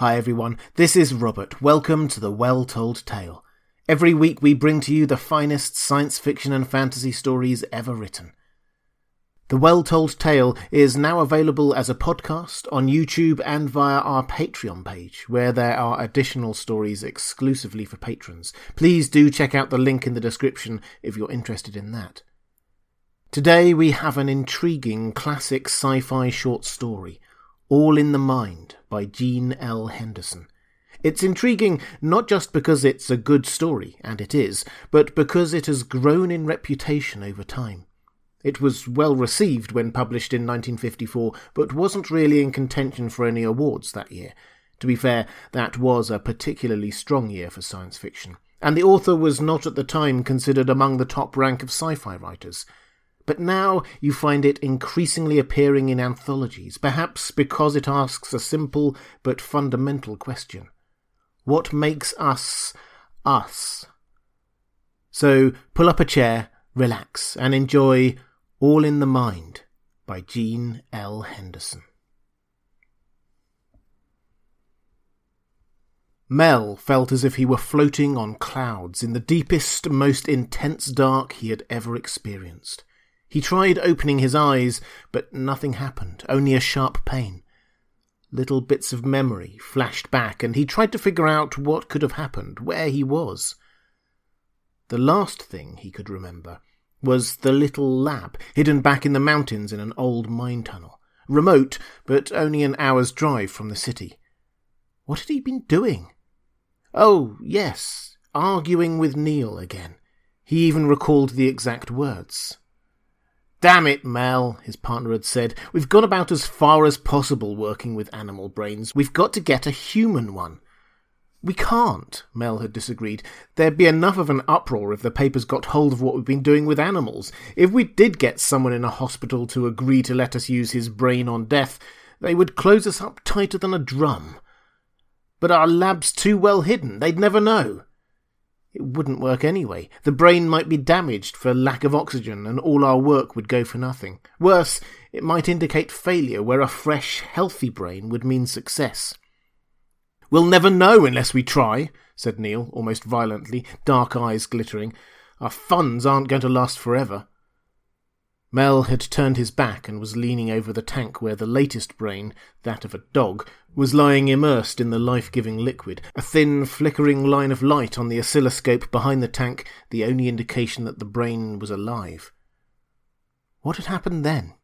Hi everyone, this is Robert. Welcome to the Well Told Tale. Every week we bring to you the finest science fiction and fantasy stories ever written. The Well Told Tale is now available as a podcast on YouTube and via our Patreon page, where there are additional stories exclusively for patrons. Please do check out the link in the description if you're interested in that. Today we have an intriguing classic sci fi short story all in the Mind by Gene L. Henderson. It's intriguing not just because it's a good story, and it is, but because it has grown in reputation over time. It was well received when published in 1954, but wasn't really in contention for any awards that year. To be fair, that was a particularly strong year for science fiction, and the author was not at the time considered among the top rank of sci fi writers. But now you find it increasingly appearing in anthologies, perhaps because it asks a simple but fundamental question What makes us us? So pull up a chair, relax, and enjoy All in the Mind by Gene L. Henderson. Mel felt as if he were floating on clouds in the deepest, most intense dark he had ever experienced. He tried opening his eyes, but nothing happened, only a sharp pain. Little bits of memory flashed back, and he tried to figure out what could have happened, where he was. The last thing he could remember was the little lab hidden back in the mountains in an old mine tunnel, remote, but only an hour's drive from the city. What had he been doing? Oh, yes, arguing with Neil again. He even recalled the exact words. Damn it, Mel, his partner had said. We've gone about as far as possible working with animal brains. We've got to get a human one. We can't, Mel had disagreed. There'd be enough of an uproar if the papers got hold of what we've been doing with animals. If we did get someone in a hospital to agree to let us use his brain on death, they would close us up tighter than a drum. But our lab's too well hidden. They'd never know. It wouldn't work anyway. The brain might be damaged for lack of oxygen, and all our work would go for nothing. Worse, it might indicate failure where a fresh, healthy brain would mean success. We'll never know unless we try, said Neil, almost violently, dark eyes glittering. Our funds aren't going to last forever. Mel had turned his back and was leaning over the tank where the latest brain, that of a dog, was lying immersed in the life giving liquid, a thin, flickering line of light on the oscilloscope behind the tank, the only indication that the brain was alive. What had happened then?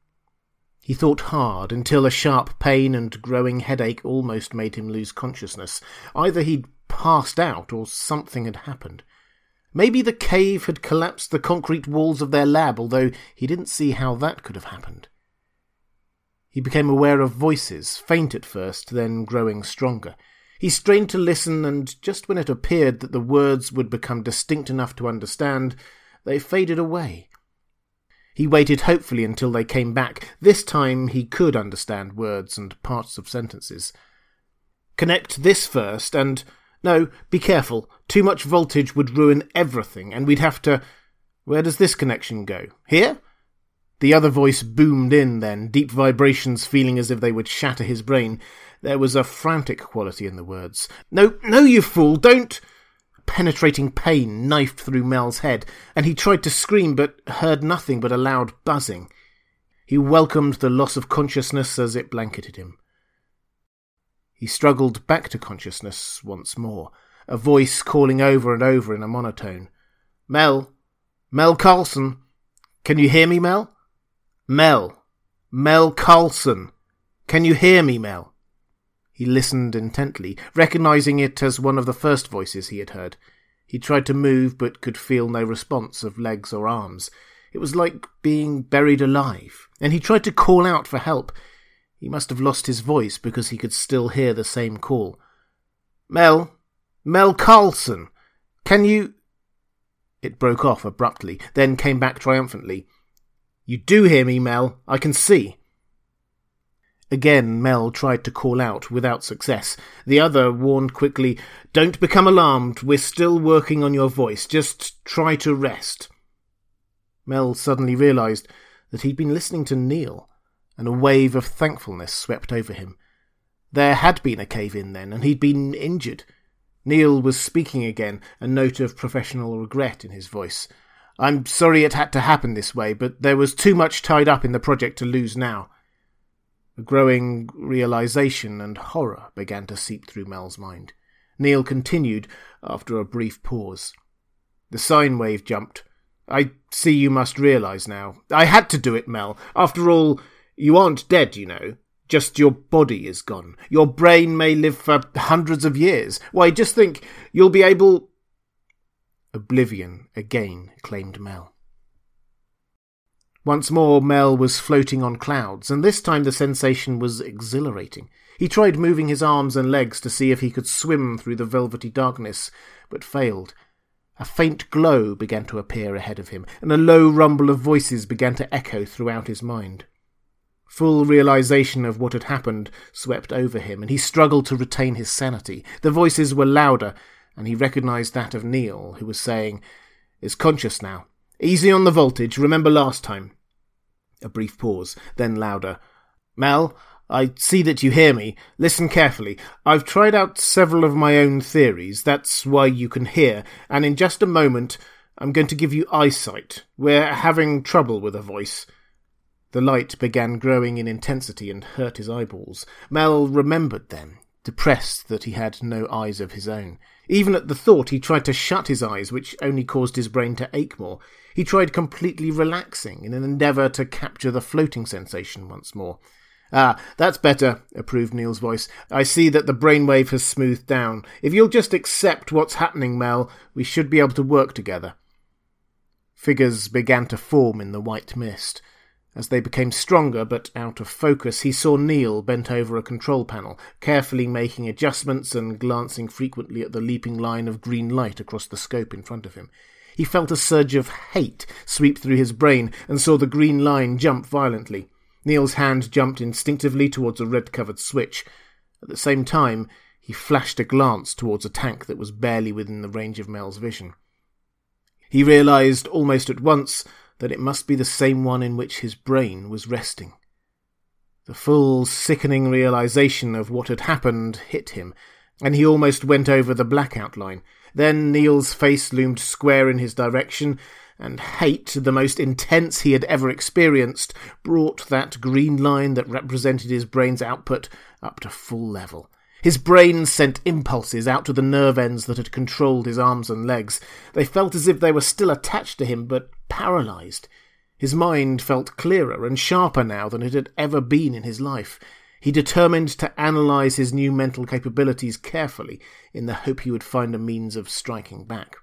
He thought hard until a sharp pain and growing headache almost made him lose consciousness. Either he'd passed out or something had happened. Maybe the cave had collapsed the concrete walls of their lab, although he didn't see how that could have happened. He became aware of voices, faint at first, then growing stronger. He strained to listen, and just when it appeared that the words would become distinct enough to understand, they faded away. He waited hopefully until they came back. This time he could understand words and parts of sentences. Connect this first, and no, be careful. Too much voltage would ruin everything, and we'd have to. Where does this connection go? Here? The other voice boomed in then, deep vibrations feeling as if they would shatter his brain. There was a frantic quality in the words. No, no, you fool, don't! A penetrating pain knifed through Mel's head, and he tried to scream but heard nothing but a loud buzzing. He welcomed the loss of consciousness as it blanketed him. He struggled back to consciousness once more, a voice calling over and over in a monotone. Mel! Mel Carlson! Can you hear me, Mel? Mel! Mel Carlson! Can you hear me, Mel? He listened intently, recognizing it as one of the first voices he had heard. He tried to move, but could feel no response of legs or arms. It was like being buried alive, and he tried to call out for help. He must have lost his voice because he could still hear the same call. Mel! Mel Carlson! Can you. It broke off abruptly, then came back triumphantly. You do hear me, Mel. I can see. Again, Mel tried to call out without success. The other warned quickly, Don't become alarmed. We're still working on your voice. Just try to rest. Mel suddenly realized that he'd been listening to Neil and a wave of thankfulness swept over him. There had been a cave in then, and he'd been injured. Neil was speaking again, a note of professional regret in his voice. I'm sorry it had to happen this way, but there was too much tied up in the project to lose now. A growing realization and horror began to seep through Mel's mind. Neil continued after a brief pause. The sine wave jumped. I see you must realize now. I had to do it, Mel. After all, you aren't dead, you know. Just your body is gone. Your brain may live for hundreds of years. Why, just think, you'll be able. Oblivion again claimed Mel. Once more, Mel was floating on clouds, and this time the sensation was exhilarating. He tried moving his arms and legs to see if he could swim through the velvety darkness, but failed. A faint glow began to appear ahead of him, and a low rumble of voices began to echo throughout his mind. Full realization of what had happened swept over him, and he struggled to retain his sanity. The voices were louder, and he recognized that of Neil, who was saying, Is conscious now. Easy on the voltage, remember last time. A brief pause, then louder. Mel, I see that you hear me. Listen carefully. I've tried out several of my own theories. That's why you can hear. And in just a moment, I'm going to give you eyesight. We're having trouble with a voice. The light began growing in intensity and hurt his eyeballs. Mel remembered then, depressed that he had no eyes of his own. Even at the thought, he tried to shut his eyes, which only caused his brain to ache more. He tried completely relaxing in an endeavour to capture the floating sensation once more. Ah, that's better, approved Neil's voice. I see that the brainwave has smoothed down. If you'll just accept what's happening, Mel, we should be able to work together. Figures began to form in the white mist. As they became stronger but out of focus, he saw Neil bent over a control panel, carefully making adjustments and glancing frequently at the leaping line of green light across the scope in front of him. He felt a surge of hate sweep through his brain and saw the green line jump violently. Neil's hand jumped instinctively towards a red covered switch. At the same time, he flashed a glance towards a tank that was barely within the range of Mel's vision. He realized almost at once that it must be the same one in which his brain was resting. The full, sickening realization of what had happened hit him, and he almost went over the blackout line. Then Neil's face loomed square in his direction, and hate, the most intense he had ever experienced, brought that green line that represented his brain's output up to full level. His brain sent impulses out to the nerve ends that had controlled his arms and legs. They felt as if they were still attached to him, but paralyzed. His mind felt clearer and sharper now than it had ever been in his life. He determined to analyze his new mental capabilities carefully in the hope he would find a means of striking back.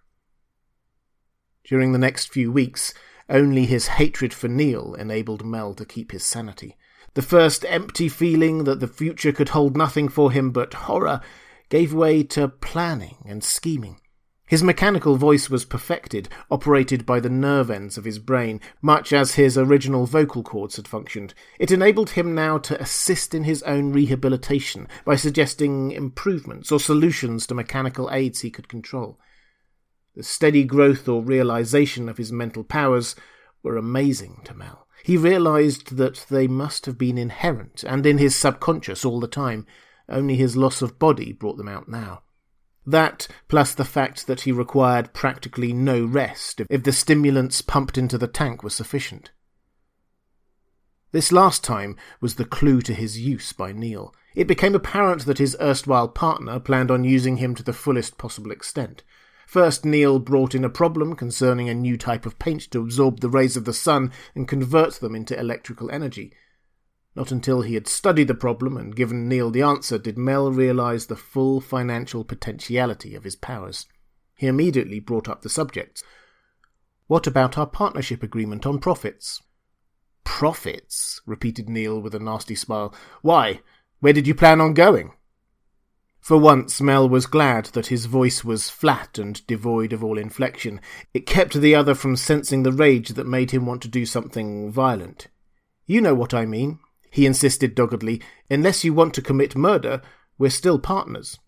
During the next few weeks, only his hatred for Neil enabled Mel to keep his sanity. The first empty feeling that the future could hold nothing for him but horror gave way to planning and scheming. His mechanical voice was perfected, operated by the nerve ends of his brain, much as his original vocal cords had functioned. It enabled him now to assist in his own rehabilitation by suggesting improvements or solutions to mechanical aids he could control. The steady growth or realization of his mental powers were amazing to Mel. He realized that they must have been inherent and in his subconscious all the time, only his loss of body brought them out now. That, plus the fact that he required practically no rest if the stimulants pumped into the tank were sufficient. This last time was the clue to his use by Neil. It became apparent that his erstwhile partner planned on using him to the fullest possible extent. First, Neil brought in a problem concerning a new type of paint to absorb the rays of the sun and convert them into electrical energy. Not until he had studied the problem and given Neil the answer did Mel realize the full financial potentiality of his powers. He immediately brought up the subject. What about our partnership agreement on profits? Profits? repeated Neil with a nasty smile. Why? Where did you plan on going? For once, Mel was glad that his voice was flat and devoid of all inflection. It kept the other from sensing the rage that made him want to do something violent. You know what I mean, he insisted doggedly. Unless you want to commit murder, we're still partners.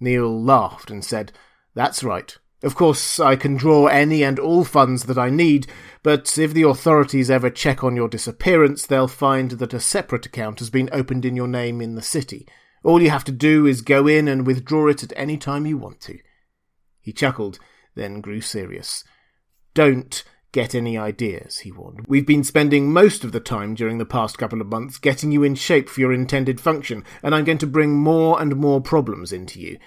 Neil laughed and said, That's right. Of course, I can draw any and all funds that I need, but if the authorities ever check on your disappearance, they'll find that a separate account has been opened in your name in the city. All you have to do is go in and withdraw it at any time you want to. He chuckled, then grew serious. Don't get any ideas, he warned. We've been spending most of the time during the past couple of months getting you in shape for your intended function, and I'm going to bring more and more problems into you.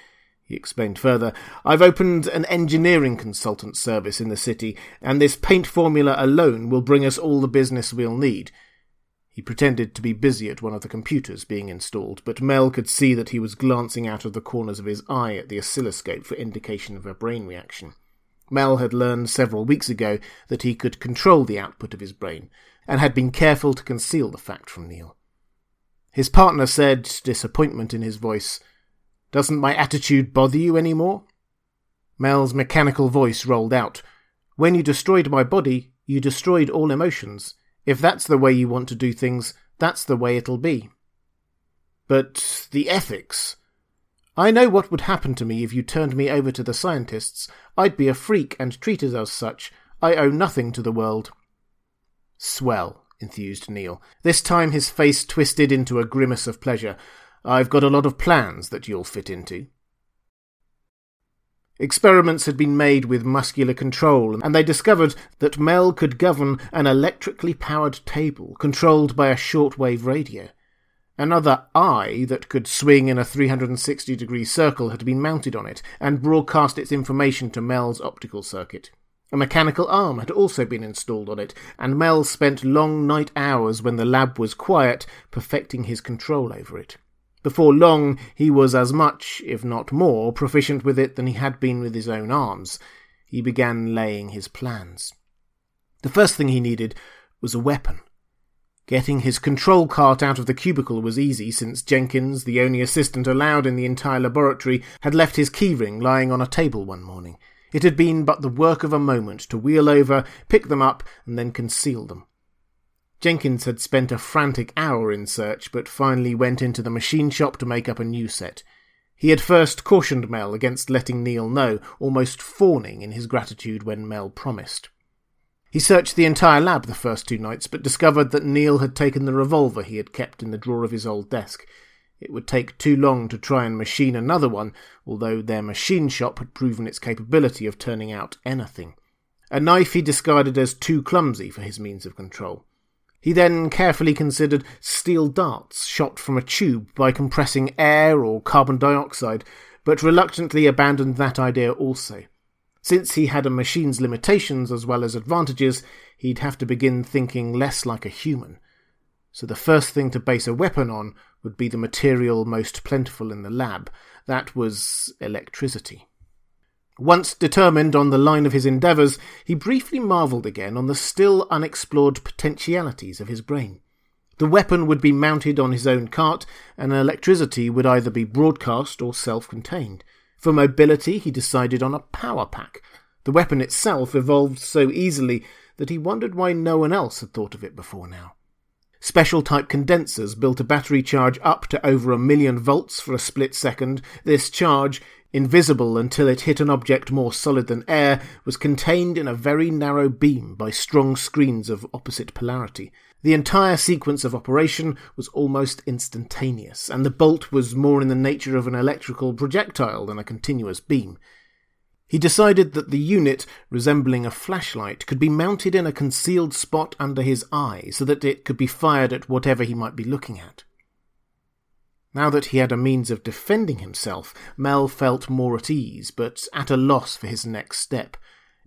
He explained further, I've opened an engineering consultant service in the city, and this paint formula alone will bring us all the business we'll need. He pretended to be busy at one of the computers being installed, but Mel could see that he was glancing out of the corners of his eye at the oscilloscope for indication of a brain reaction. Mel had learned several weeks ago that he could control the output of his brain, and had been careful to conceal the fact from Neil. His partner said, disappointment in his voice, doesn't my attitude bother you any more? Mel's mechanical voice rolled out. When you destroyed my body, you destroyed all emotions. If that's the way you want to do things, that's the way it'll be. But the ethics. I know what would happen to me if you turned me over to the scientists. I'd be a freak and treated as such. I owe nothing to the world. Swell, enthused Neil. This time his face twisted into a grimace of pleasure. I've got a lot of plans that you'll fit into. Experiments had been made with muscular control, and they discovered that Mel could govern an electrically powered table controlled by a shortwave radio. Another eye that could swing in a 360 degree circle had been mounted on it and broadcast its information to Mel's optical circuit. A mechanical arm had also been installed on it, and Mel spent long night hours when the lab was quiet perfecting his control over it. Before long, he was as much, if not more, proficient with it than he had been with his own arms. He began laying his plans. The first thing he needed was a weapon. Getting his control cart out of the cubicle was easy, since Jenkins, the only assistant allowed in the entire laboratory, had left his keyring lying on a table one morning. It had been but the work of a moment to wheel over, pick them up, and then conceal them. Jenkins had spent a frantic hour in search, but finally went into the machine shop to make up a new set. He had first cautioned Mel against letting Neil know, almost fawning in his gratitude when Mel promised. He searched the entire lab the first two nights, but discovered that Neil had taken the revolver he had kept in the drawer of his old desk. It would take too long to try and machine another one, although their machine shop had proven its capability of turning out anything. A knife he discarded as too clumsy for his means of control. He then carefully considered steel darts shot from a tube by compressing air or carbon dioxide, but reluctantly abandoned that idea also. Since he had a machine's limitations as well as advantages, he'd have to begin thinking less like a human. So the first thing to base a weapon on would be the material most plentiful in the lab. That was electricity. Once determined on the line of his endeavours, he briefly marvelled again on the still unexplored potentialities of his brain. The weapon would be mounted on his own cart, and electricity would either be broadcast or self contained. For mobility, he decided on a power pack. The weapon itself evolved so easily that he wondered why no one else had thought of it before now. Special type condensers built a battery charge up to over a million volts for a split second. This charge, invisible until it hit an object more solid than air, was contained in a very narrow beam by strong screens of opposite polarity. The entire sequence of operation was almost instantaneous, and the bolt was more in the nature of an electrical projectile than a continuous beam. He decided that the unit, resembling a flashlight, could be mounted in a concealed spot under his eye so that it could be fired at whatever he might be looking at. Now that he had a means of defending himself, Mel felt more at ease, but at a loss for his next step.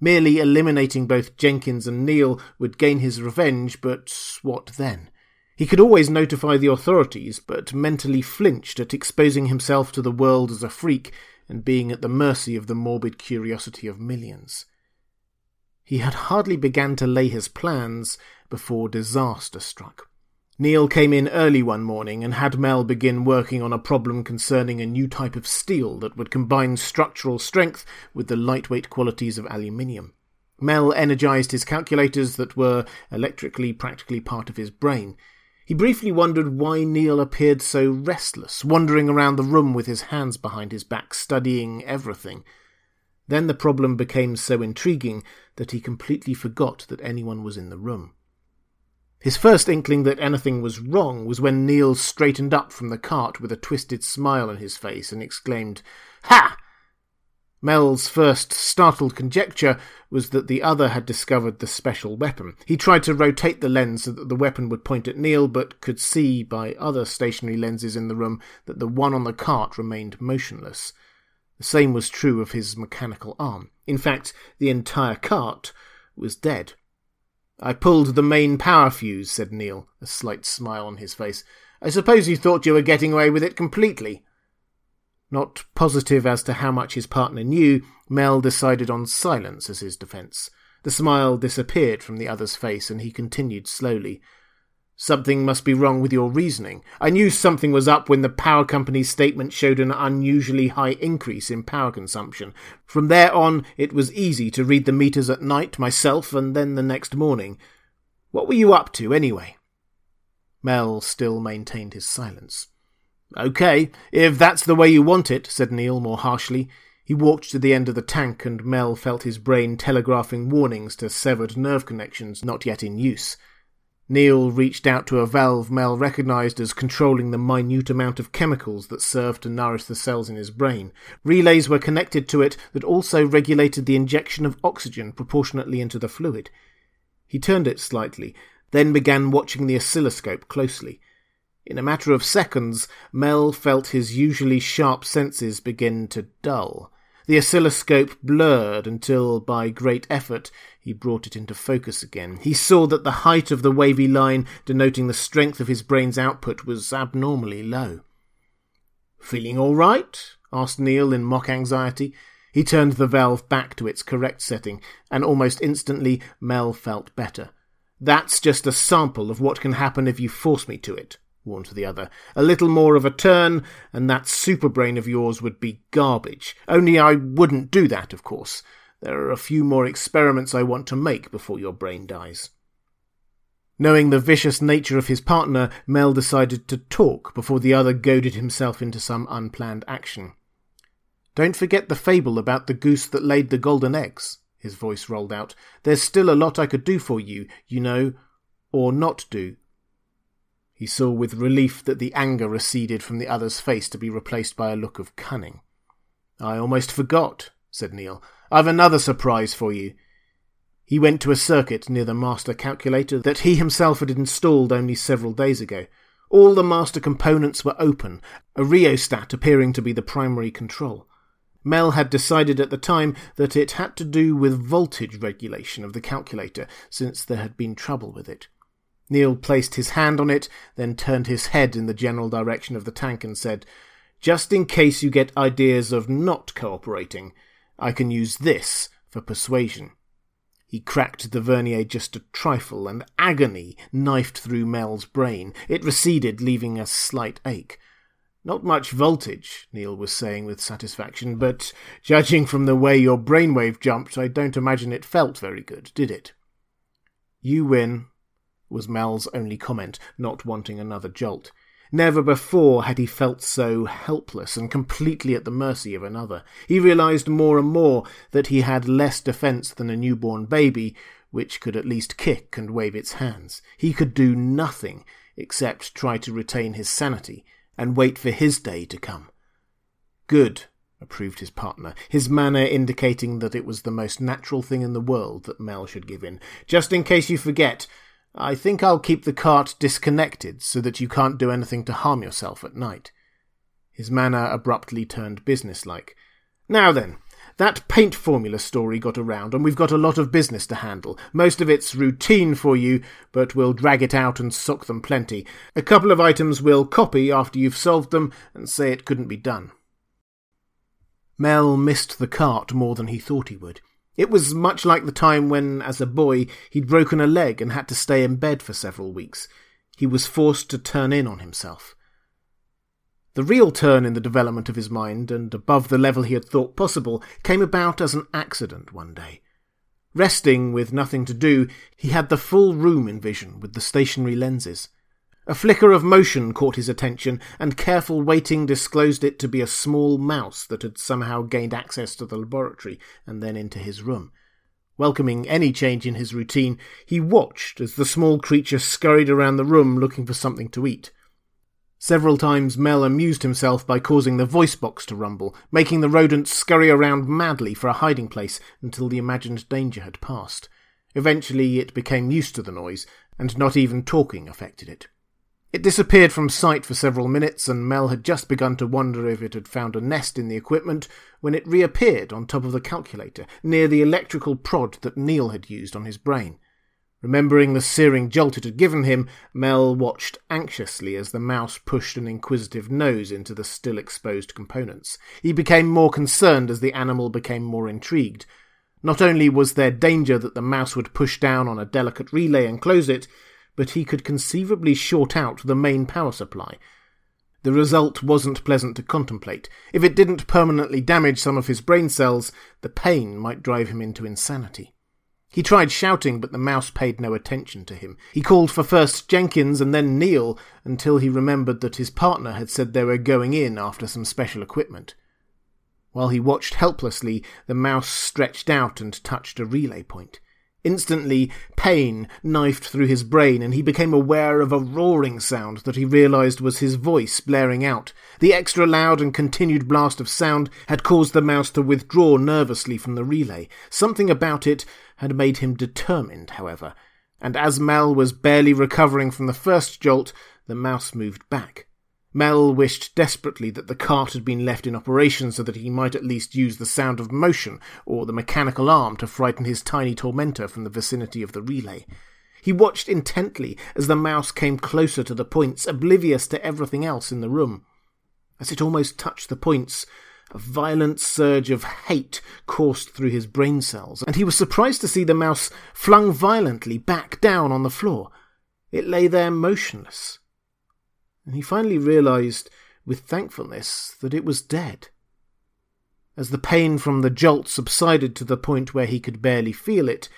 Merely eliminating both Jenkins and Neil would gain his revenge, but what then? He could always notify the authorities, but mentally flinched at exposing himself to the world as a freak and being at the mercy of the morbid curiosity of millions. He had hardly begun to lay his plans before disaster struck. Neil came in early one morning and had Mel begin working on a problem concerning a new type of steel that would combine structural strength with the lightweight qualities of aluminium. Mel energized his calculators that were electrically practically part of his brain. He briefly wondered why Neil appeared so restless, wandering around the room with his hands behind his back, studying everything. Then the problem became so intriguing that he completely forgot that anyone was in the room. His first inkling that anything was wrong was when Neil straightened up from the cart with a twisted smile on his face and exclaimed, Ha! Mel's first startled conjecture was that the other had discovered the special weapon. He tried to rotate the lens so that the weapon would point at Neil, but could see by other stationary lenses in the room that the one on the cart remained motionless. The same was true of his mechanical arm. In fact, the entire cart was dead. I pulled the main power fuse, said Neil, a slight smile on his face. I suppose you thought you were getting away with it completely. Not positive as to how much his partner knew, Mel decided on silence as his defence. The smile disappeared from the other's face, and he continued slowly. Something must be wrong with your reasoning. I knew something was up when the power company's statement showed an unusually high increase in power consumption. From there on, it was easy to read the meters at night myself and then the next morning. What were you up to, anyway? Mel still maintained his silence. Okay, if that's the way you want it, said Neil more harshly. He walked to the end of the tank, and Mel felt his brain telegraphing warnings to severed nerve connections not yet in use. Neil reached out to a valve Mel recognized as controlling the minute amount of chemicals that served to nourish the cells in his brain. Relays were connected to it that also regulated the injection of oxygen proportionately into the fluid. He turned it slightly, then began watching the oscilloscope closely. In a matter of seconds, Mel felt his usually sharp senses begin to dull. The oscilloscope blurred until, by great effort, he brought it into focus again. He saw that the height of the wavy line denoting the strength of his brain's output was abnormally low. Feeling all right? asked Neil in mock anxiety. He turned the valve back to its correct setting, and almost instantly Mel felt better. That's just a sample of what can happen if you force me to it warned the other. A little more of a turn, and that super brain of yours would be garbage. Only I wouldn't do that, of course. There are a few more experiments I want to make before your brain dies. Knowing the vicious nature of his partner, Mel decided to talk before the other goaded himself into some unplanned action. Don't forget the fable about the goose that laid the golden eggs, his voice rolled out. There's still a lot I could do for you, you know, or not do. He saw with relief that the anger receded from the other's face to be replaced by a look of cunning. I almost forgot, said Neil. I've another surprise for you. He went to a circuit near the master calculator that he himself had installed only several days ago. All the master components were open, a rheostat appearing to be the primary control. Mel had decided at the time that it had to do with voltage regulation of the calculator, since there had been trouble with it. Neil placed his hand on it, then turned his head in the general direction of the tank and said, Just in case you get ideas of not cooperating, I can use this for persuasion. He cracked the vernier just a trifle, and agony knifed through Mel's brain. It receded, leaving a slight ache. Not much voltage, Neil was saying with satisfaction, but judging from the way your brainwave jumped, I don't imagine it felt very good, did it? You win, was Mel's only comment, not wanting another jolt. Never before had he felt so helpless and completely at the mercy of another. He realized more and more that he had less defense than a newborn baby, which could at least kick and wave its hands. He could do nothing except try to retain his sanity and wait for his day to come. Good, approved his partner, his manner indicating that it was the most natural thing in the world that Mel should give in. Just in case you forget, I think I'll keep the cart disconnected so that you can't do anything to harm yourself at night. His manner abruptly turned businesslike. Now then, that paint formula story got around, and we've got a lot of business to handle. Most of it's routine for you, but we'll drag it out and sock them plenty. A couple of items we'll copy after you've solved them and say it couldn't be done. Mel missed the cart more than he thought he would. It was much like the time when, as a boy, he'd broken a leg and had to stay in bed for several weeks. He was forced to turn in on himself. The real turn in the development of his mind, and above the level he had thought possible, came about as an accident one day. Resting with nothing to do, he had the full room in vision with the stationary lenses. A flicker of motion caught his attention, and careful waiting disclosed it to be a small mouse that had somehow gained access to the laboratory and then into his room. Welcoming any change in his routine, he watched as the small creature scurried around the room looking for something to eat. Several times Mel amused himself by causing the voice box to rumble, making the rodent scurry around madly for a hiding place until the imagined danger had passed. Eventually it became used to the noise, and not even talking affected it. It disappeared from sight for several minutes, and Mel had just begun to wonder if it had found a nest in the equipment when it reappeared on top of the calculator, near the electrical prod that Neil had used on his brain. Remembering the searing jolt it had given him, Mel watched anxiously as the mouse pushed an inquisitive nose into the still exposed components. He became more concerned as the animal became more intrigued. Not only was there danger that the mouse would push down on a delicate relay and close it, but he could conceivably short out the main power supply. The result wasn't pleasant to contemplate. If it didn't permanently damage some of his brain cells, the pain might drive him into insanity. He tried shouting, but the mouse paid no attention to him. He called for first Jenkins and then Neil until he remembered that his partner had said they were going in after some special equipment. While he watched helplessly, the mouse stretched out and touched a relay point. Instantly, pain knifed through his brain, and he became aware of a roaring sound that he realized was his voice blaring out. The extra loud and continued blast of sound had caused the mouse to withdraw nervously from the relay. Something about it had made him determined, however, and as Mel was barely recovering from the first jolt, the mouse moved back. Mel wished desperately that the cart had been left in operation so that he might at least use the sound of motion or the mechanical arm to frighten his tiny tormentor from the vicinity of the relay. He watched intently as the mouse came closer to the points, oblivious to everything else in the room. As it almost touched the points, a violent surge of hate coursed through his brain cells, and he was surprised to see the mouse flung violently back down on the floor. It lay there motionless, and he finally realized with thankfulness that it was dead. As the pain from the jolt subsided to the point where he could barely feel it,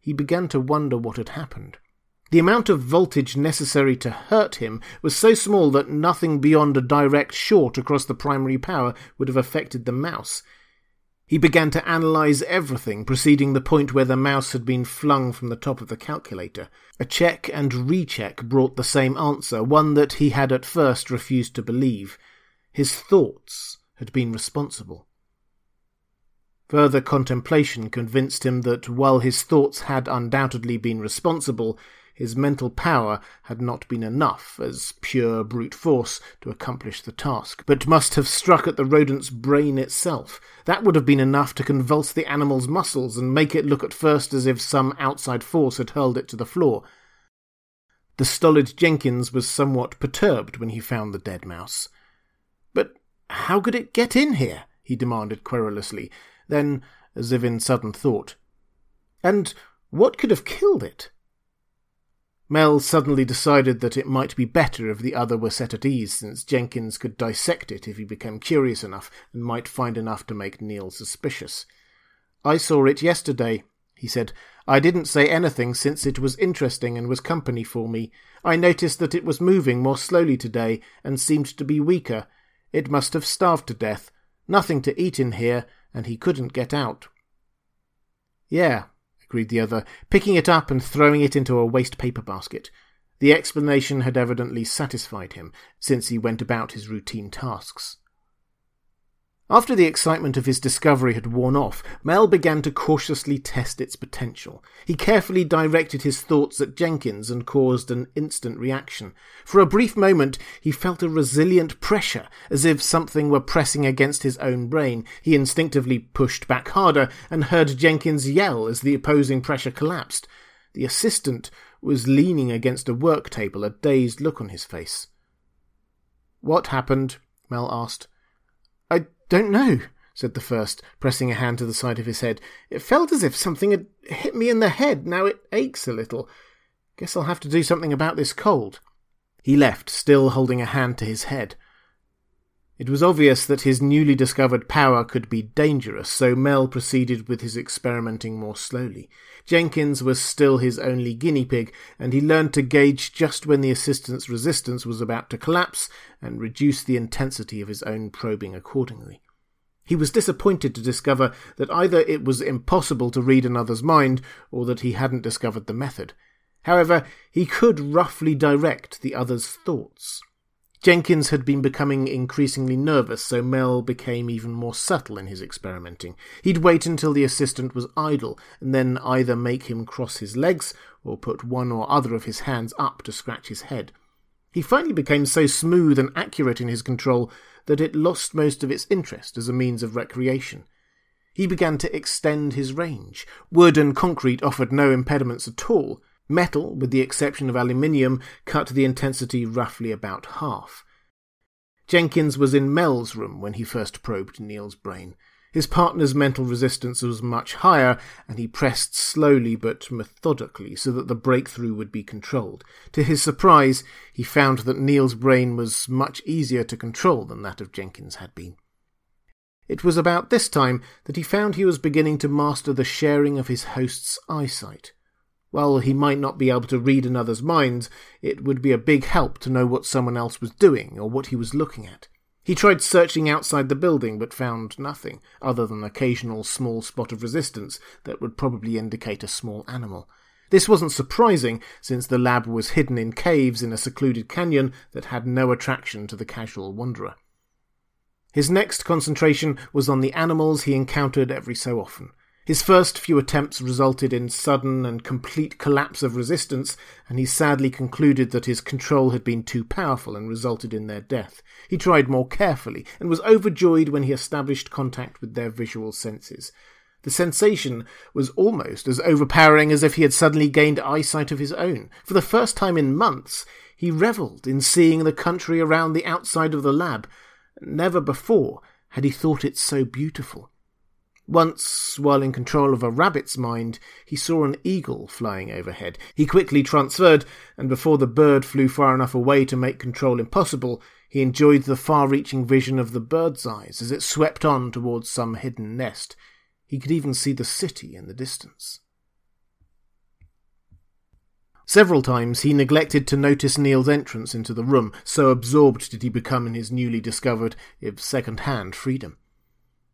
he began to wonder what had happened. The amount of voltage necessary to hurt him was so small that nothing beyond a direct short across the primary power would have affected the mouse. He began to analyze everything preceding the point where the mouse had been flung from the top of the calculator. A check and recheck brought the same answer, one that he had at first refused to believe. His thoughts had been responsible. Further contemplation convinced him that while his thoughts had undoubtedly been responsible, his mental power had not been enough as pure brute force to accomplish the task, but must have struck at the rodent's brain itself. That would have been enough to convulse the animal's muscles and make it look at first as if some outside force had hurled it to the floor. The stolid Jenkins was somewhat perturbed when he found the dead mouse. But how could it get in here? he demanded querulously. Then, as if in sudden thought, and what could have killed it? Mel suddenly decided that it might be better if the other were set at ease, since Jenkins could dissect it if he became curious enough and might find enough to make Neil suspicious. I saw it yesterday, he said. I didn't say anything since it was interesting and was company for me. I noticed that it was moving more slowly today and seemed to be weaker. It must have starved to death. Nothing to eat in here, and he couldn't get out. Yeah, agreed the other, picking it up and throwing it into a waste paper basket. The explanation had evidently satisfied him, since he went about his routine tasks. After the excitement of his discovery had worn off, Mel began to cautiously test its potential. He carefully directed his thoughts at Jenkins and caused an instant reaction. For a brief moment, he felt a resilient pressure, as if something were pressing against his own brain. He instinctively pushed back harder and heard Jenkins yell as the opposing pressure collapsed. The assistant was leaning against a work table, a dazed look on his face. What happened? Mel asked. I don't know, said the first, pressing a hand to the side of his head. It felt as if something had hit me in the head. Now it aches a little. Guess I'll have to do something about this cold. He left, still holding a hand to his head. It was obvious that his newly discovered power could be dangerous, so Mel proceeded with his experimenting more slowly. Jenkins was still his only guinea pig, and he learned to gauge just when the assistant's resistance was about to collapse and reduce the intensity of his own probing accordingly. He was disappointed to discover that either it was impossible to read another's mind or that he hadn't discovered the method. However, he could roughly direct the other's thoughts. Jenkins had been becoming increasingly nervous, so Mel became even more subtle in his experimenting. He'd wait until the assistant was idle, and then either make him cross his legs or put one or other of his hands up to scratch his head. He finally became so smooth and accurate in his control that it lost most of its interest as a means of recreation. He began to extend his range. Wood and concrete offered no impediments at all, Metal, with the exception of aluminium, cut the intensity roughly about half. Jenkins was in Mel's room when he first probed Neil's brain. His partner's mental resistance was much higher, and he pressed slowly but methodically so that the breakthrough would be controlled. To his surprise, he found that Neil's brain was much easier to control than that of Jenkins had been. It was about this time that he found he was beginning to master the sharing of his host's eyesight. While he might not be able to read another's mind, it would be a big help to know what someone else was doing or what he was looking at. He tried searching outside the building but found nothing, other than an occasional small spot of resistance that would probably indicate a small animal. This wasn't surprising, since the lab was hidden in caves in a secluded canyon that had no attraction to the casual wanderer. His next concentration was on the animals he encountered every so often. His first few attempts resulted in sudden and complete collapse of resistance, and he sadly concluded that his control had been too powerful and resulted in their death. He tried more carefully, and was overjoyed when he established contact with their visual senses. The sensation was almost as overpowering as if he had suddenly gained eyesight of his own. For the first time in months, he revelled in seeing the country around the outside of the lab. Never before had he thought it so beautiful. Once, while in control of a rabbit's mind, he saw an eagle flying overhead. He quickly transferred, and before the bird flew far enough away to make control impossible, he enjoyed the far reaching vision of the bird's eyes as it swept on towards some hidden nest. He could even see the city in the distance. Several times he neglected to notice Neil's entrance into the room, so absorbed did he become in his newly discovered, if second hand, freedom.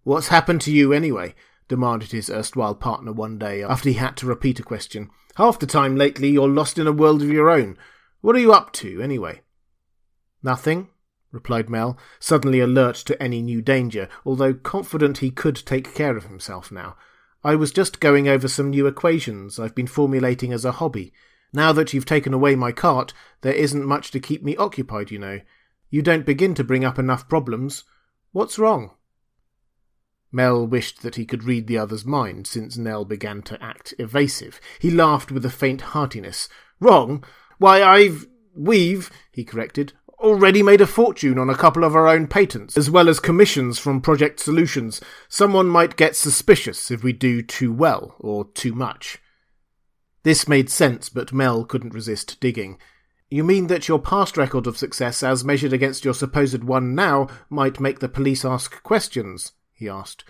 What's happened to you, anyway? demanded his erstwhile partner one day after he had to repeat a question. Half the time lately you're lost in a world of your own. What are you up to, anyway? Nothing, replied Mel, suddenly alert to any new danger, although confident he could take care of himself now. I was just going over some new equations I've been formulating as a hobby. Now that you've taken away my cart, there isn't much to keep me occupied, you know. You don't begin to bring up enough problems. What's wrong? Mel wished that he could read the other's mind, since Nell began to act evasive. He laughed with a faint heartiness. Wrong? Why, I've. We've, he corrected, already made a fortune on a couple of our own patents, as well as commissions from Project Solutions. Someone might get suspicious if we do too well, or too much. This made sense, but Mel couldn't resist digging. You mean that your past record of success, as measured against your supposed one now, might make the police ask questions? He asked.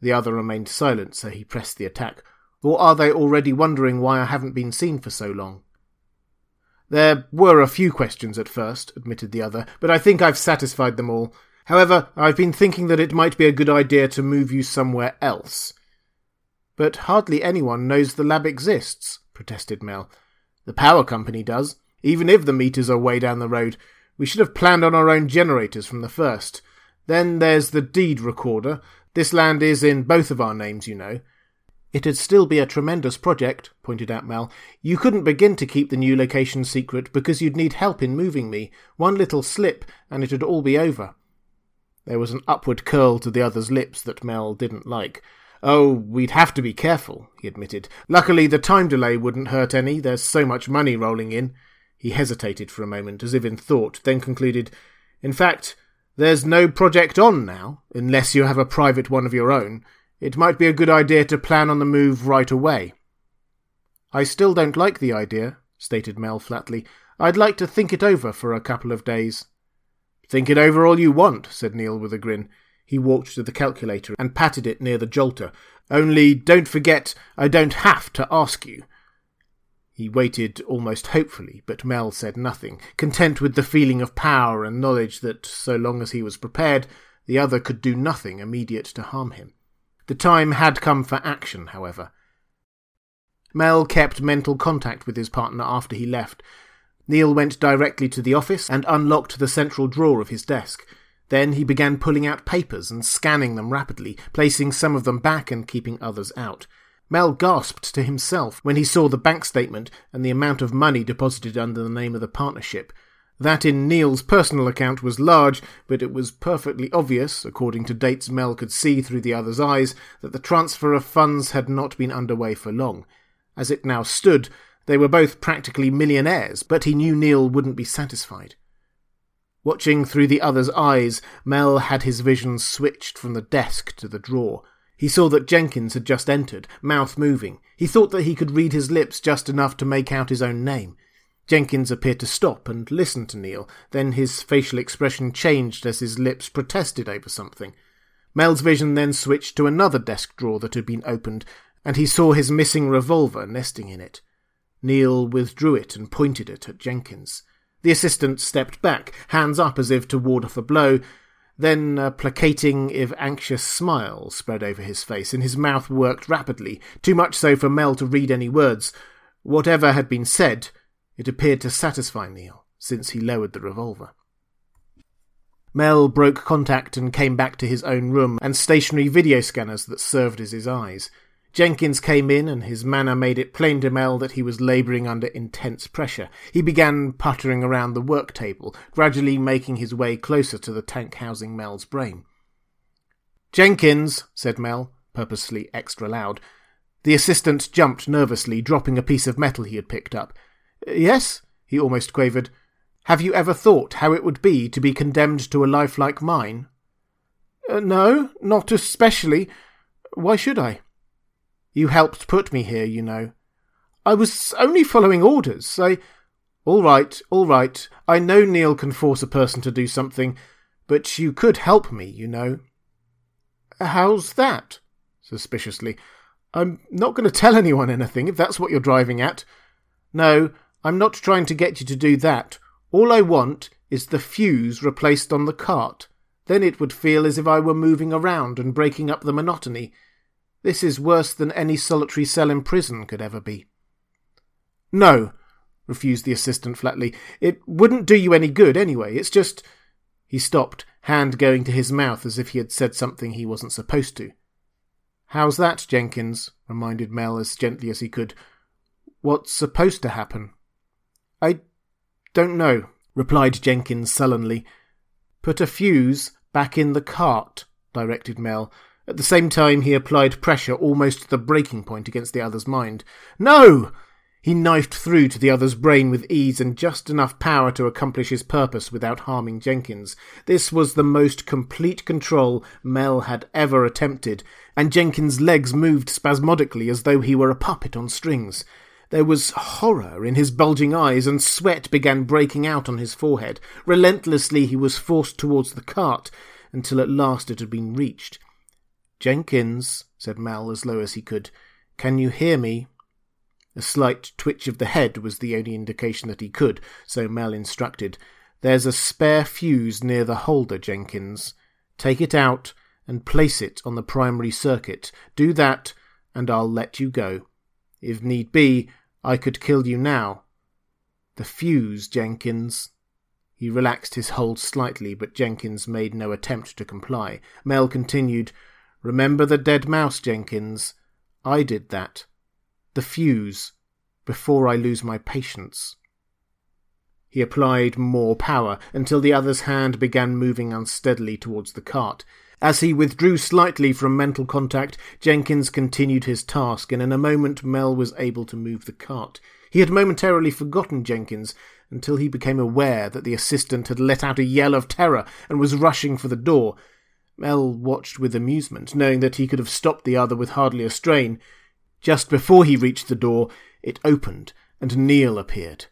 The other remained silent, so he pressed the attack. Or are they already wondering why I haven't been seen for so long? There were a few questions at first, admitted the other, but I think I've satisfied them all. However, I've been thinking that it might be a good idea to move you somewhere else. But hardly anyone knows the lab exists, protested Mel. The power company does, even if the meters are way down the road. We should have planned on our own generators from the first. Then there's the deed recorder. This land is in both of our names, you know. It'd still be a tremendous project, pointed out Mel. You couldn't begin to keep the new location secret because you'd need help in moving me. One little slip, and it'd all be over. There was an upward curl to the other's lips that Mel didn't like. Oh, we'd have to be careful, he admitted. Luckily, the time delay wouldn't hurt any. There's so much money rolling in. He hesitated for a moment, as if in thought, then concluded, In fact, there's no project on now, unless you have a private one of your own. It might be a good idea to plan on the move right away. I still don't like the idea, stated Mel flatly. I'd like to think it over for a couple of days. Think it over all you want, said Neil with a grin. He walked to the calculator and patted it near the jolter. Only don't forget I don't have to ask you. He waited almost hopefully, but Mel said nothing, content with the feeling of power and knowledge that, so long as he was prepared, the other could do nothing immediate to harm him. The time had come for action, however. Mel kept mental contact with his partner after he left. Neil went directly to the office and unlocked the central drawer of his desk. Then he began pulling out papers and scanning them rapidly, placing some of them back and keeping others out. Mel gasped to himself when he saw the bank statement and the amount of money deposited under the name of the partnership. That in Neil's personal account was large, but it was perfectly obvious, according to dates Mel could see through the other's eyes, that the transfer of funds had not been underway for long. As it now stood, they were both practically millionaires, but he knew Neil wouldn't be satisfied. Watching through the other's eyes, Mel had his vision switched from the desk to the drawer. He saw that Jenkins had just entered, mouth moving. He thought that he could read his lips just enough to make out his own name. Jenkins appeared to stop and listen to Neil, then his facial expression changed as his lips protested over something. Mel's vision then switched to another desk drawer that had been opened, and he saw his missing revolver nesting in it. Neil withdrew it and pointed it at Jenkins. The assistant stepped back, hands up as if to ward off a blow. Then a placating, if anxious, smile spread over his face, and his mouth worked rapidly, too much so for Mel to read any words. Whatever had been said, it appeared to satisfy Neil, since he lowered the revolver. Mel broke contact and came back to his own room and stationary video scanners that served as his eyes. Jenkins came in, and his manner made it plain to Mel that he was labouring under intense pressure. He began puttering around the work table, gradually making his way closer to the tank housing Mel's brain. Jenkins, said Mel, purposely extra loud. The assistant jumped nervously, dropping a piece of metal he had picked up. Yes, he almost quavered. Have you ever thought how it would be to be condemned to a life like mine? Uh, no, not especially. Why should I? You helped put me here, you know. I was only following orders. I. All right, all right. I know Neil can force a person to do something, but you could help me, you know. How's that? Suspiciously. I'm not going to tell anyone anything, if that's what you're driving at. No, I'm not trying to get you to do that. All I want is the fuse replaced on the cart. Then it would feel as if I were moving around and breaking up the monotony. This is worse than any solitary cell in prison could ever be. No, refused the assistant flatly. It wouldn't do you any good anyway. It's just. He stopped, hand going to his mouth as if he had said something he wasn't supposed to. How's that, Jenkins? reminded Mel as gently as he could. What's supposed to happen? I don't know, replied Jenkins sullenly. Put a fuse back in the cart, directed Mel, at the same time, he applied pressure almost to the breaking point against the other's mind. No! He knifed through to the other's brain with ease and just enough power to accomplish his purpose without harming Jenkins. This was the most complete control Mel had ever attempted, and Jenkins' legs moved spasmodically as though he were a puppet on strings. There was horror in his bulging eyes, and sweat began breaking out on his forehead. Relentlessly he was forced towards the cart, until at last it had been reached. Jenkins, said Mel as low as he could, can you hear me? A slight twitch of the head was the only indication that he could, so Mel instructed. There's a spare fuse near the holder, Jenkins. Take it out and place it on the primary circuit. Do that, and I'll let you go. If need be, I could kill you now. The fuse, Jenkins. He relaxed his hold slightly, but Jenkins made no attempt to comply. Mel continued, Remember the dead mouse, Jenkins? I did that. The fuse, before I lose my patience. He applied more power until the other's hand began moving unsteadily towards the cart. As he withdrew slightly from mental contact, Jenkins continued his task, and in a moment Mel was able to move the cart. He had momentarily forgotten Jenkins until he became aware that the assistant had let out a yell of terror and was rushing for the door. Mel watched with amusement, knowing that he could have stopped the other with hardly a strain. Just before he reached the door, it opened, and Neil appeared.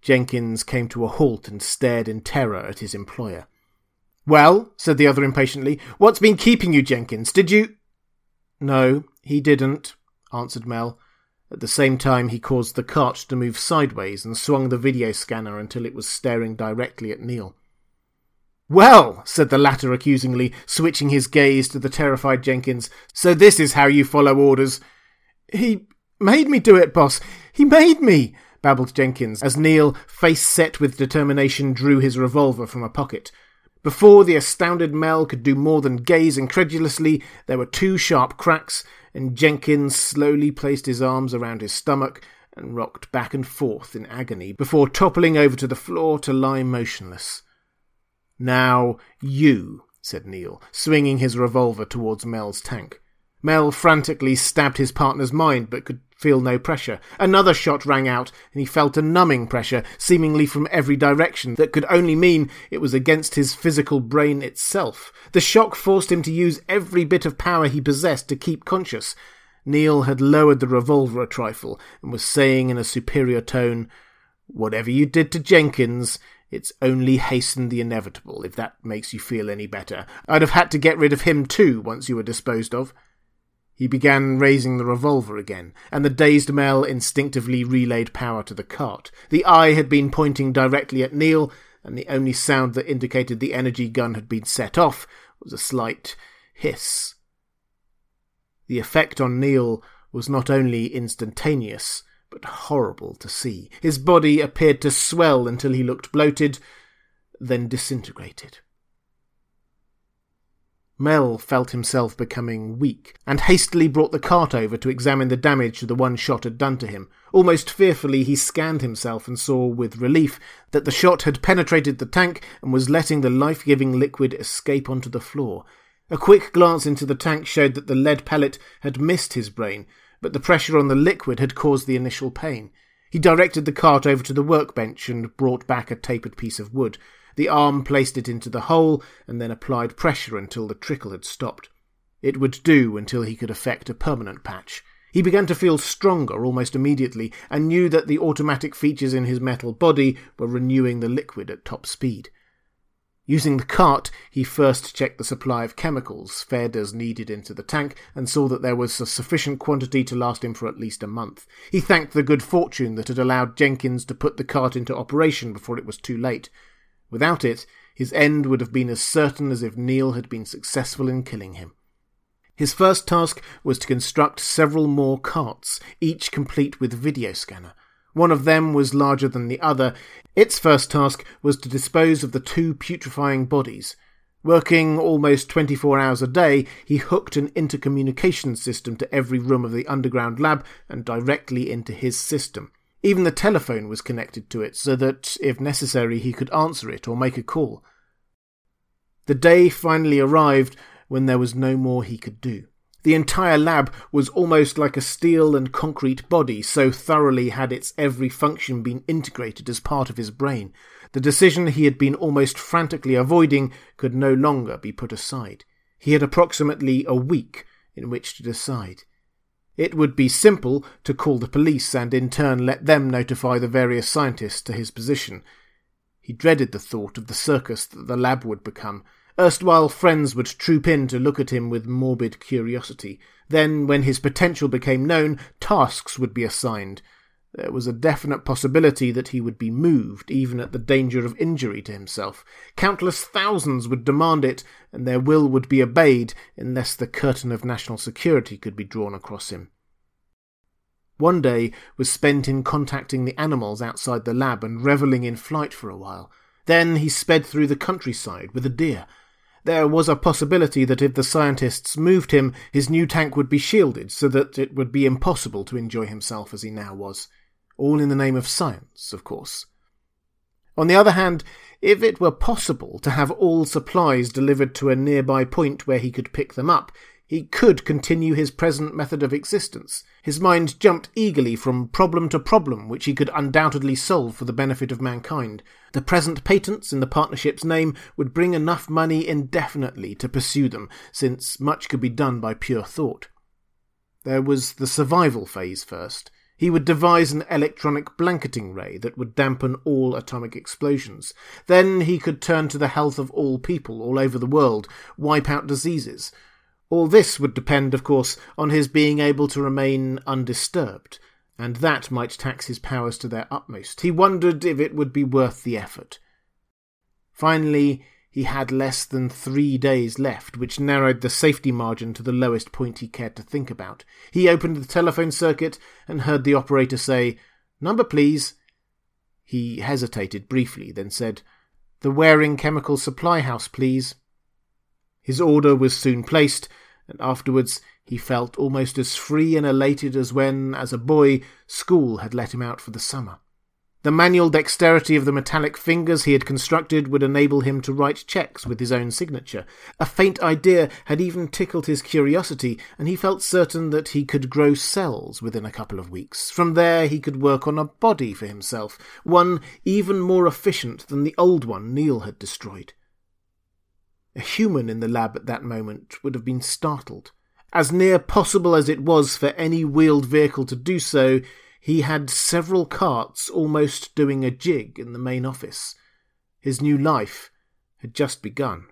Jenkins came to a halt and stared in terror at his employer. Well, said the other impatiently, what's been keeping you, Jenkins? Did you. No, he didn't, answered Mel. At the same time, he caused the cart to move sideways and swung the video scanner until it was staring directly at Neil. Well, said the latter accusingly, switching his gaze to the terrified Jenkins, so this is how you follow orders. He made me do it, boss. He made me, babbled Jenkins, as Neil, face set with determination, drew his revolver from a pocket. Before the astounded Mel could do more than gaze incredulously, there were two sharp cracks, and Jenkins slowly placed his arms around his stomach and rocked back and forth in agony before toppling over to the floor to lie motionless. Now, you, said Neil, swinging his revolver towards Mel's tank. Mel frantically stabbed his partner's mind, but could feel no pressure. Another shot rang out, and he felt a numbing pressure, seemingly from every direction, that could only mean it was against his physical brain itself. The shock forced him to use every bit of power he possessed to keep conscious. Neil had lowered the revolver a trifle, and was saying in a superior tone, Whatever you did to Jenkins, it's only hastened the inevitable, if that makes you feel any better. I'd have had to get rid of him too, once you were disposed of. He began raising the revolver again, and the dazed Mel instinctively relayed power to the cart. The eye had been pointing directly at Neil, and the only sound that indicated the energy gun had been set off was a slight hiss. The effect on Neil was not only instantaneous, but horrible to see. His body appeared to swell until he looked bloated, then disintegrated. Mel felt himself becoming weak, and hastily brought the cart over to examine the damage the one shot had done to him. Almost fearfully, he scanned himself and saw with relief that the shot had penetrated the tank and was letting the life giving liquid escape onto the floor. A quick glance into the tank showed that the lead pellet had missed his brain, but the pressure on the liquid had caused the initial pain. He directed the cart over to the workbench and brought back a tapered piece of wood. The arm placed it into the hole and then applied pressure until the trickle had stopped. It would do until he could effect a permanent patch. He began to feel stronger almost immediately and knew that the automatic features in his metal body were renewing the liquid at top speed. Using the cart, he first checked the supply of chemicals fed as needed into the tank and saw that there was a sufficient quantity to last him for at least a month. He thanked the good fortune that had allowed Jenkins to put the cart into operation before it was too late. Without it, his end would have been as certain as if Neil had been successful in killing him. His first task was to construct several more carts, each complete with video scanner. One of them was larger than the other. Its first task was to dispose of the two putrefying bodies. Working almost 24 hours a day, he hooked an intercommunication system to every room of the underground lab and directly into his system. Even the telephone was connected to it so that, if necessary, he could answer it or make a call. The day finally arrived when there was no more he could do. The entire lab was almost like a steel and concrete body, so thoroughly had its every function been integrated as part of his brain. The decision he had been almost frantically avoiding could no longer be put aside. He had approximately a week in which to decide. It would be simple to call the police and in turn let them notify the various scientists to his position. He dreaded the thought of the circus that the lab would become, Erstwhile friends would troop in to look at him with morbid curiosity. Then, when his potential became known, tasks would be assigned. There was a definite possibility that he would be moved, even at the danger of injury to himself. Countless thousands would demand it, and their will would be obeyed unless the curtain of national security could be drawn across him. One day was spent in contacting the animals outside the lab and revelling in flight for a while. Then he sped through the countryside with a deer. There was a possibility that if the scientists moved him, his new tank would be shielded so that it would be impossible to enjoy himself as he now was. All in the name of science, of course. On the other hand, if it were possible to have all supplies delivered to a nearby point where he could pick them up, he could continue his present method of existence. His mind jumped eagerly from problem to problem which he could undoubtedly solve for the benefit of mankind. The present patents in the partnership's name would bring enough money indefinitely to pursue them, since much could be done by pure thought. There was the survival phase first. He would devise an electronic blanketing ray that would dampen all atomic explosions. Then he could turn to the health of all people all over the world, wipe out diseases. All this would depend, of course, on his being able to remain undisturbed, and that might tax his powers to their utmost. He wondered if it would be worth the effort. Finally, he had less than three days left, which narrowed the safety margin to the lowest point he cared to think about. He opened the telephone circuit and heard the operator say, Number, please. He hesitated briefly, then said, The Waring Chemical Supply House, please. His order was soon placed, and afterwards he felt almost as free and elated as when, as a boy, school had let him out for the summer. The manual dexterity of the metallic fingers he had constructed would enable him to write checks with his own signature. A faint idea had even tickled his curiosity, and he felt certain that he could grow cells within a couple of weeks. From there he could work on a body for himself, one even more efficient than the old one Neil had destroyed. A human in the lab at that moment would have been startled. As near possible as it was for any wheeled vehicle to do so, he had several carts almost doing a jig in the main office. His new life had just begun.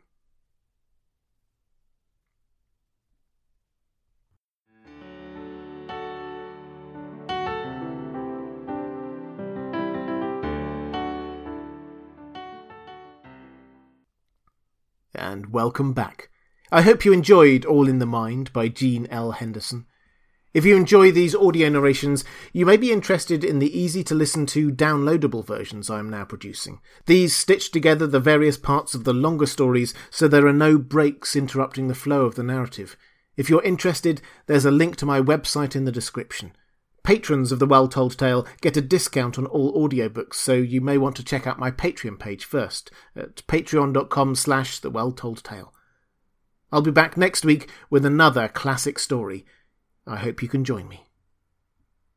And welcome back. I hope you enjoyed All in the Mind by Gene L. Henderson. If you enjoy these audio narrations, you may be interested in the easy to listen to downloadable versions I am now producing. These stitch together the various parts of the longer stories so there are no breaks interrupting the flow of the narrative. If you're interested, there's a link to my website in the description. Patrons of The Well Told Tale get a discount on all audiobooks, so you may want to check out my Patreon page first at patreon.com slash The Well Told Tale. I'll be back next week with another classic story. I hope you can join me.